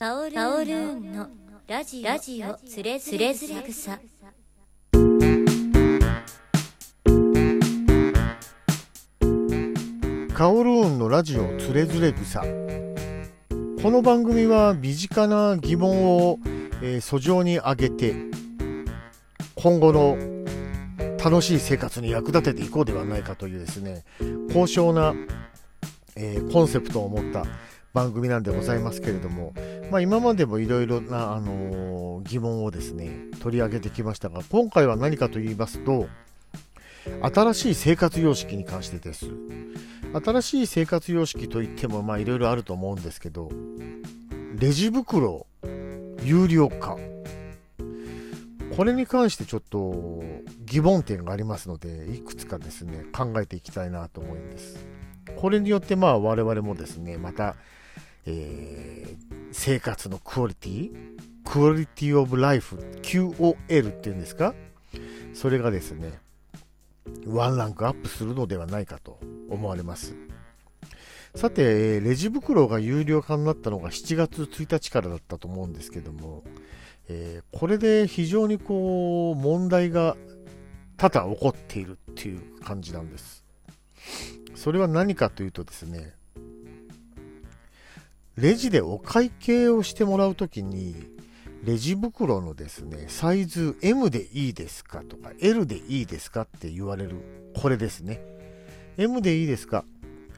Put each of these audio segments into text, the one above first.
カオルーンのラジオラジオつれづれ草。カオルーンのラジオつれづれ草。この番組は身近な疑問を、えー、訴状に挙げて今後の楽しい生活に役立てていこうではないかというですね高尚な、えー、コンセプトを持った番組なんでございますけれども、まあ、今までもいろいろな、あの、疑問をですね取り上げてきましたが今回は何かと言いますと新しい生活様式に関してです。新しい生活様式といってもいろいろあると思うんですけどレジ袋有料化。これに関してちょっと疑問点がありますのでいくつかですね考えていきたいなと思うんです。これによってまあ我々もですねまたえー、生活のクオリティ？クオリティオブライフ QOL っていうんですか？それがですねワンランクアップするのではないかと思われます。さてレジ袋が有料化になったのが7月1日からだったと思うんですけども、え、これで非常にこう問題が多々起こっているっていう感じなんです。それは何かというとですねレジでお会計をしてもらうときに、レジ袋のですね、サイズ M でいいですかとか L でいいですかって言われる、これですね。M でいいですか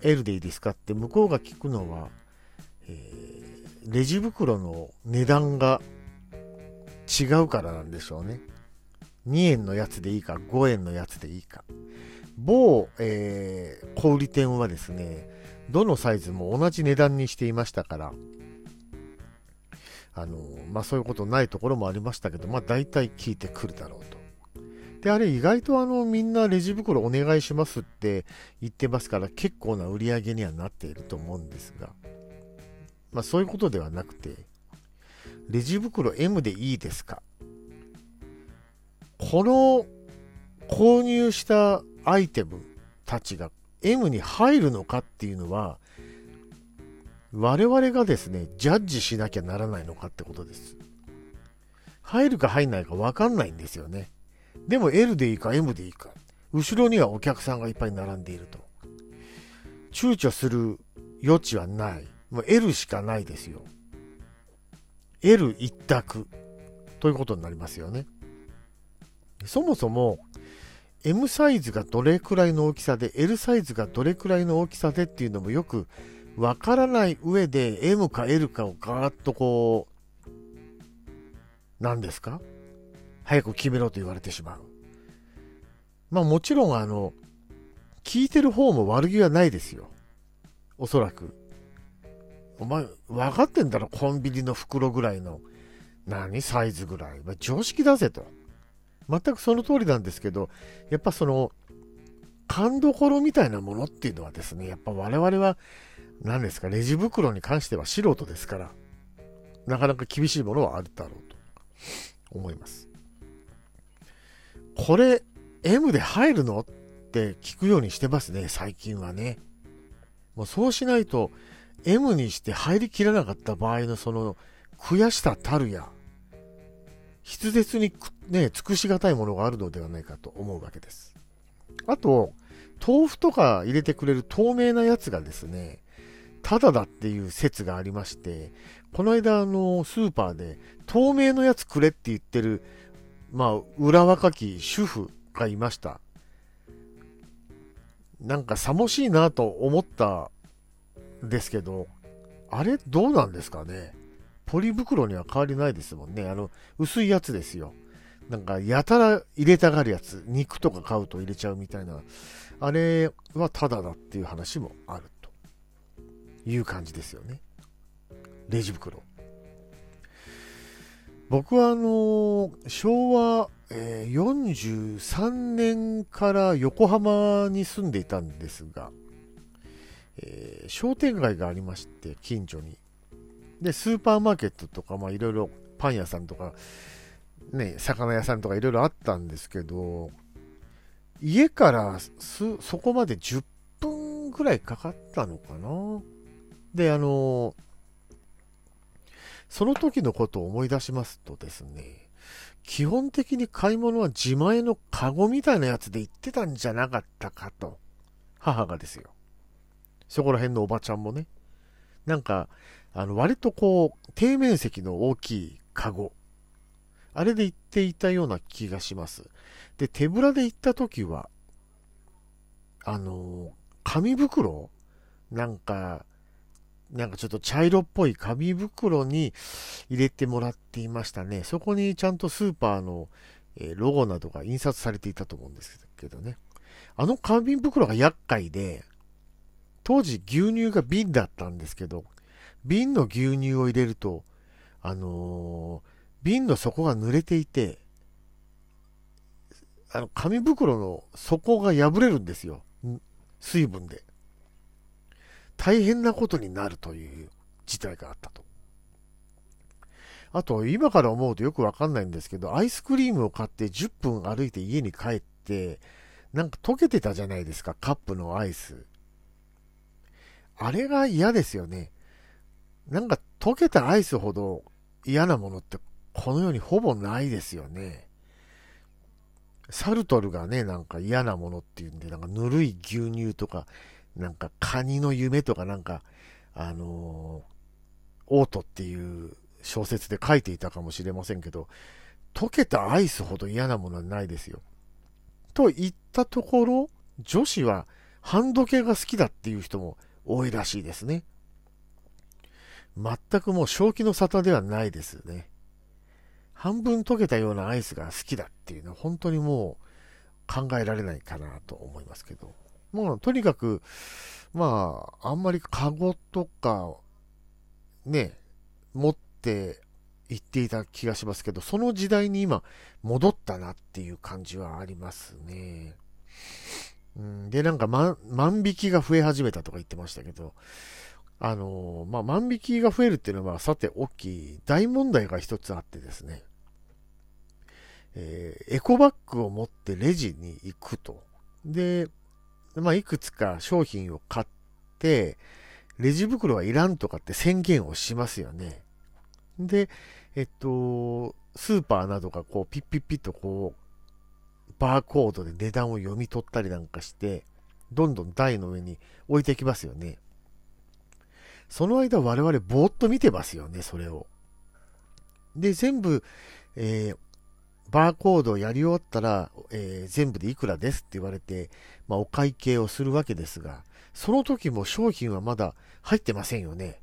?L でいいですかって向こうが聞くのは、えー、レジ袋の値段が違うからなんでしょうね。2円のやつでいいか、5円のやつでいいか。某、えー、小売店はですね、どのサイズも同じ値段にしていましたから、あの、まあ、そういうことないところもありましたけど、まあ、大体聞いてくるだろうと。で、あれ意外とあの、みんなレジ袋お願いしますって言ってますから、結構な売り上げにはなっていると思うんですが、まあ、そういうことではなくて、レジ袋 M でいいですか？この購入したアイテムたちが M に入るのかっていうのは、我々がですね、ジャッジしなきゃならないのかってことです。入るか入んないか分かんないんですよね。でも L でいいか M でいいか。後ろにはお客さんがいっぱい並んでいると。躊躇する余地はない。もう L しかないですよ。L 一択ということになりますよね。そもそも M サイズがどれくらいの大きさで L サイズがどれくらいの大きさでっていうのもよくわからない上で M か L かをガーッとこう何ですか？早く決めろと言われてしまう。まあもちろんあの聞いてる方も悪気はないですよ。おそらく。お前分かってんだろ？コンビニの袋ぐらいの。何？サイズぐらい、ま、常識だぜと。全くその通りなんですけど、やっぱその、勘どころみたいなものっていうのはですね、やっぱ我々は、何ですか、レジ袋に関しては素人ですから、なかなか厳しいものはあるだろうと思います。これ、M で入るのって聞くようにしてますね、最近はね。もうそうしないと、M にして入りきらなかった場合のその悔しさたるや、筆舌にね、尽くしがたいものがあるのではないかと思うわけです。あと、豆腐とか入れてくれる透明なやつがですね、ただだっていう説がありまして、この間、あの、スーパーで、透明のやつくれって言ってる、まあ、裏若き主婦がいました。なんか、さもしいなと思ったんですけど、あれ、どうなんですかね？ポリ袋には変わりないですもんね。あの、薄いやつですよ。なんか、やたら入れたがるやつ。肉とか買うと入れちゃうみたいな。あれはただだっていう話もあるという感じですよね。レジ袋。僕はあの昭和、えー、43年から横浜に住んでいたんですが、えー、商店街がありまして、近所に。で、スーパーマーケットとか、まあいろいろパン屋さんとか、ね、魚屋さんとかいろいろあったんですけど、家からそこまで10分ぐらいかかったのかな。で、あの、その時のことを思い出しますとですね、基本的に買い物は自前のカゴみたいなやつで行ってたんじゃなかったかと。母がですよ。そこら辺のおばちゃんもね。なんか、あの、割とこう、底面積の大きいカゴ。あれで行っていたような気がします。で、手ぶらで行った時は、あの、紙袋？なんか、なんかちょっと茶色っぽい紙袋に入れてもらっていましたね。そこにちゃんとスーパーの、ロゴなどが印刷されていたと思うんですけどね。あの紙袋が厄介で、当時牛乳が瓶だったんですけど、瓶の牛乳を入れると、あのー、瓶の底が濡れていて、あの、紙袋の底が破れるんですよ。水分で。大変なことになるという事態があったと。あと、今から思うとよくわかんないんですけど、アイスクリームを買って10分歩いて家に帰って、なんか溶けてたじゃないですか、カップのアイス。あれが嫌ですよね。なんか溶けたアイスほど嫌なものってこの世にほぼないですよね。サルトルがね、なんか嫌なものっていうんで、なんかぬるい牛乳とか、なんかカニの夢とかなんか、あのー、オートっていう小説で書いていたかもしれませんけど、溶けたアイスほど嫌なものはないですよ。と言ったところ、女子は半時計が好きだっていう人も多いらしいですね。全くもう正気の沙汰ではないですよね。半分溶けたようなアイスが好きだっていうのは本当にもう考えられないかなと思いますけど。もうとにかく、まあ、あんまりカゴとか、ね、持って行っていた気がしますけど、その時代に今戻ったなっていう感じはありますね。うん、で、なんか、ま、万引きが増え始めたとか言ってましたけど、あのまあ、万引きが増えるっていうのは、さて、大きい大問題が一つあってですね、えー、エコバッグを持ってレジに行くと。で、まあ、いくつか商品を買って、レジ袋はいらんとかって宣言をしますよね。で、えっと、スーパーなどがこう、ピッピッピッとこう、バーコードで値段を読み取ったりなんかして、どんどん台の上に置いていきますよね。その間我々ぼーっと見てますよね、それを。で、全部、えー、バーコードをやり終わったら、えー、全部でいくらですって言われて、まあ、お会計をするわけですが、その時も商品はまだ入ってませんよね。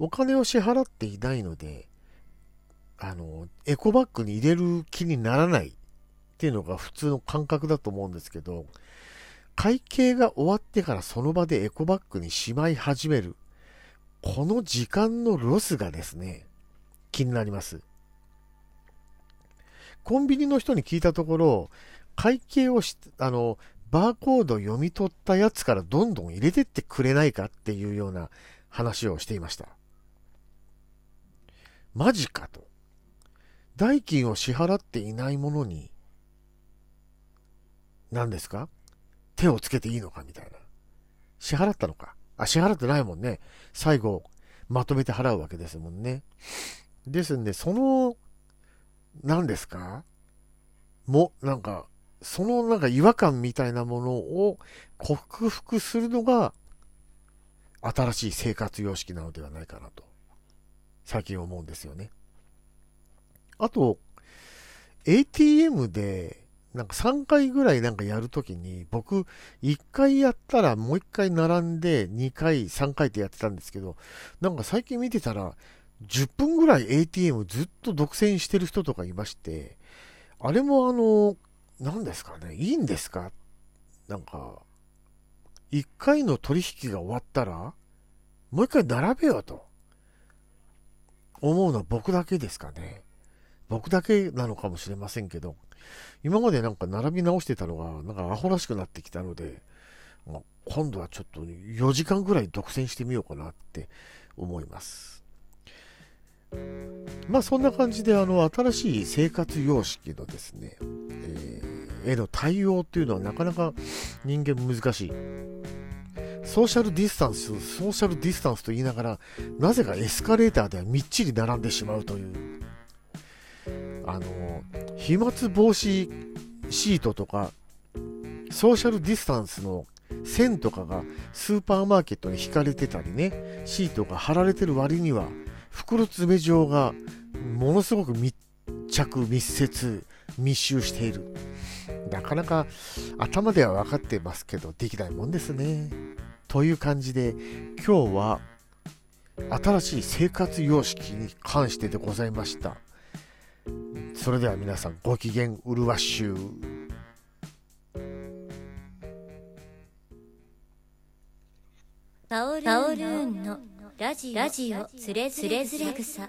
お金を支払っていないので、あの、エコバッグに入れる気にならないっていうのが普通の感覚だと思うんですけど、会計が終わってからその場でエコバッグにしまい始める。この時間のロスがですね、気になります。コンビニの人に聞いたところ、会計をし、あの、バーコード読み取ったやつからどんどん入れてってくれないかっていうような話をしていました。マジかと。代金を支払っていないものに、何ですか？手をつけていいのかみたいな。支払ったのか。あ、支払ってないもんね。最後、まとめて払うわけですもんね。ですんで、その何ですか？も、なんか、そのなんか違和感みたいなものを克服するのが新しい生活様式なのではないかなと、最近思うんですよね。あと、ATM で、なんか3回ぐらいなんかやるときに、僕、1回やったらもう1回並んで、2回、3回ってやってたんですけど、なんか最近見てたら、10分ぐらい ATM ずっと独占してる人とかいまして、あれもあの、何ですかね、いいんですか？なんか、1回の取引が終わったら、もう1回並べようと、思うのは僕だけですかね。僕だけなのかもしれませんけど、今までなんか並び直してたのが、なんかアホらしくなってきたので、今度はちょっと4時間ぐらい独占してみようかなって思います。まあそんな感じであの新しい生活様式のですね、えー、への対応っていうのはなかなか人間難しい。ソーシャルディスタンス、ソーシャルディスタンスと言いながら、なぜかエスカレーターではみっちり並んでしまうという、あの、飛沫防止シートとか、ソーシャルディスタンスの線とかがスーパーマーケットに引かれてたりね、シートが貼られてる割には、袋詰め状がものすごく密着、密接、密集している。なかなか頭では分かってますけど、できないもんですね。という感じで、今日は新しい生活様式に関してでございました。それでは皆さんご機嫌うるわしゅう。パオルーンのラジオつれづれ草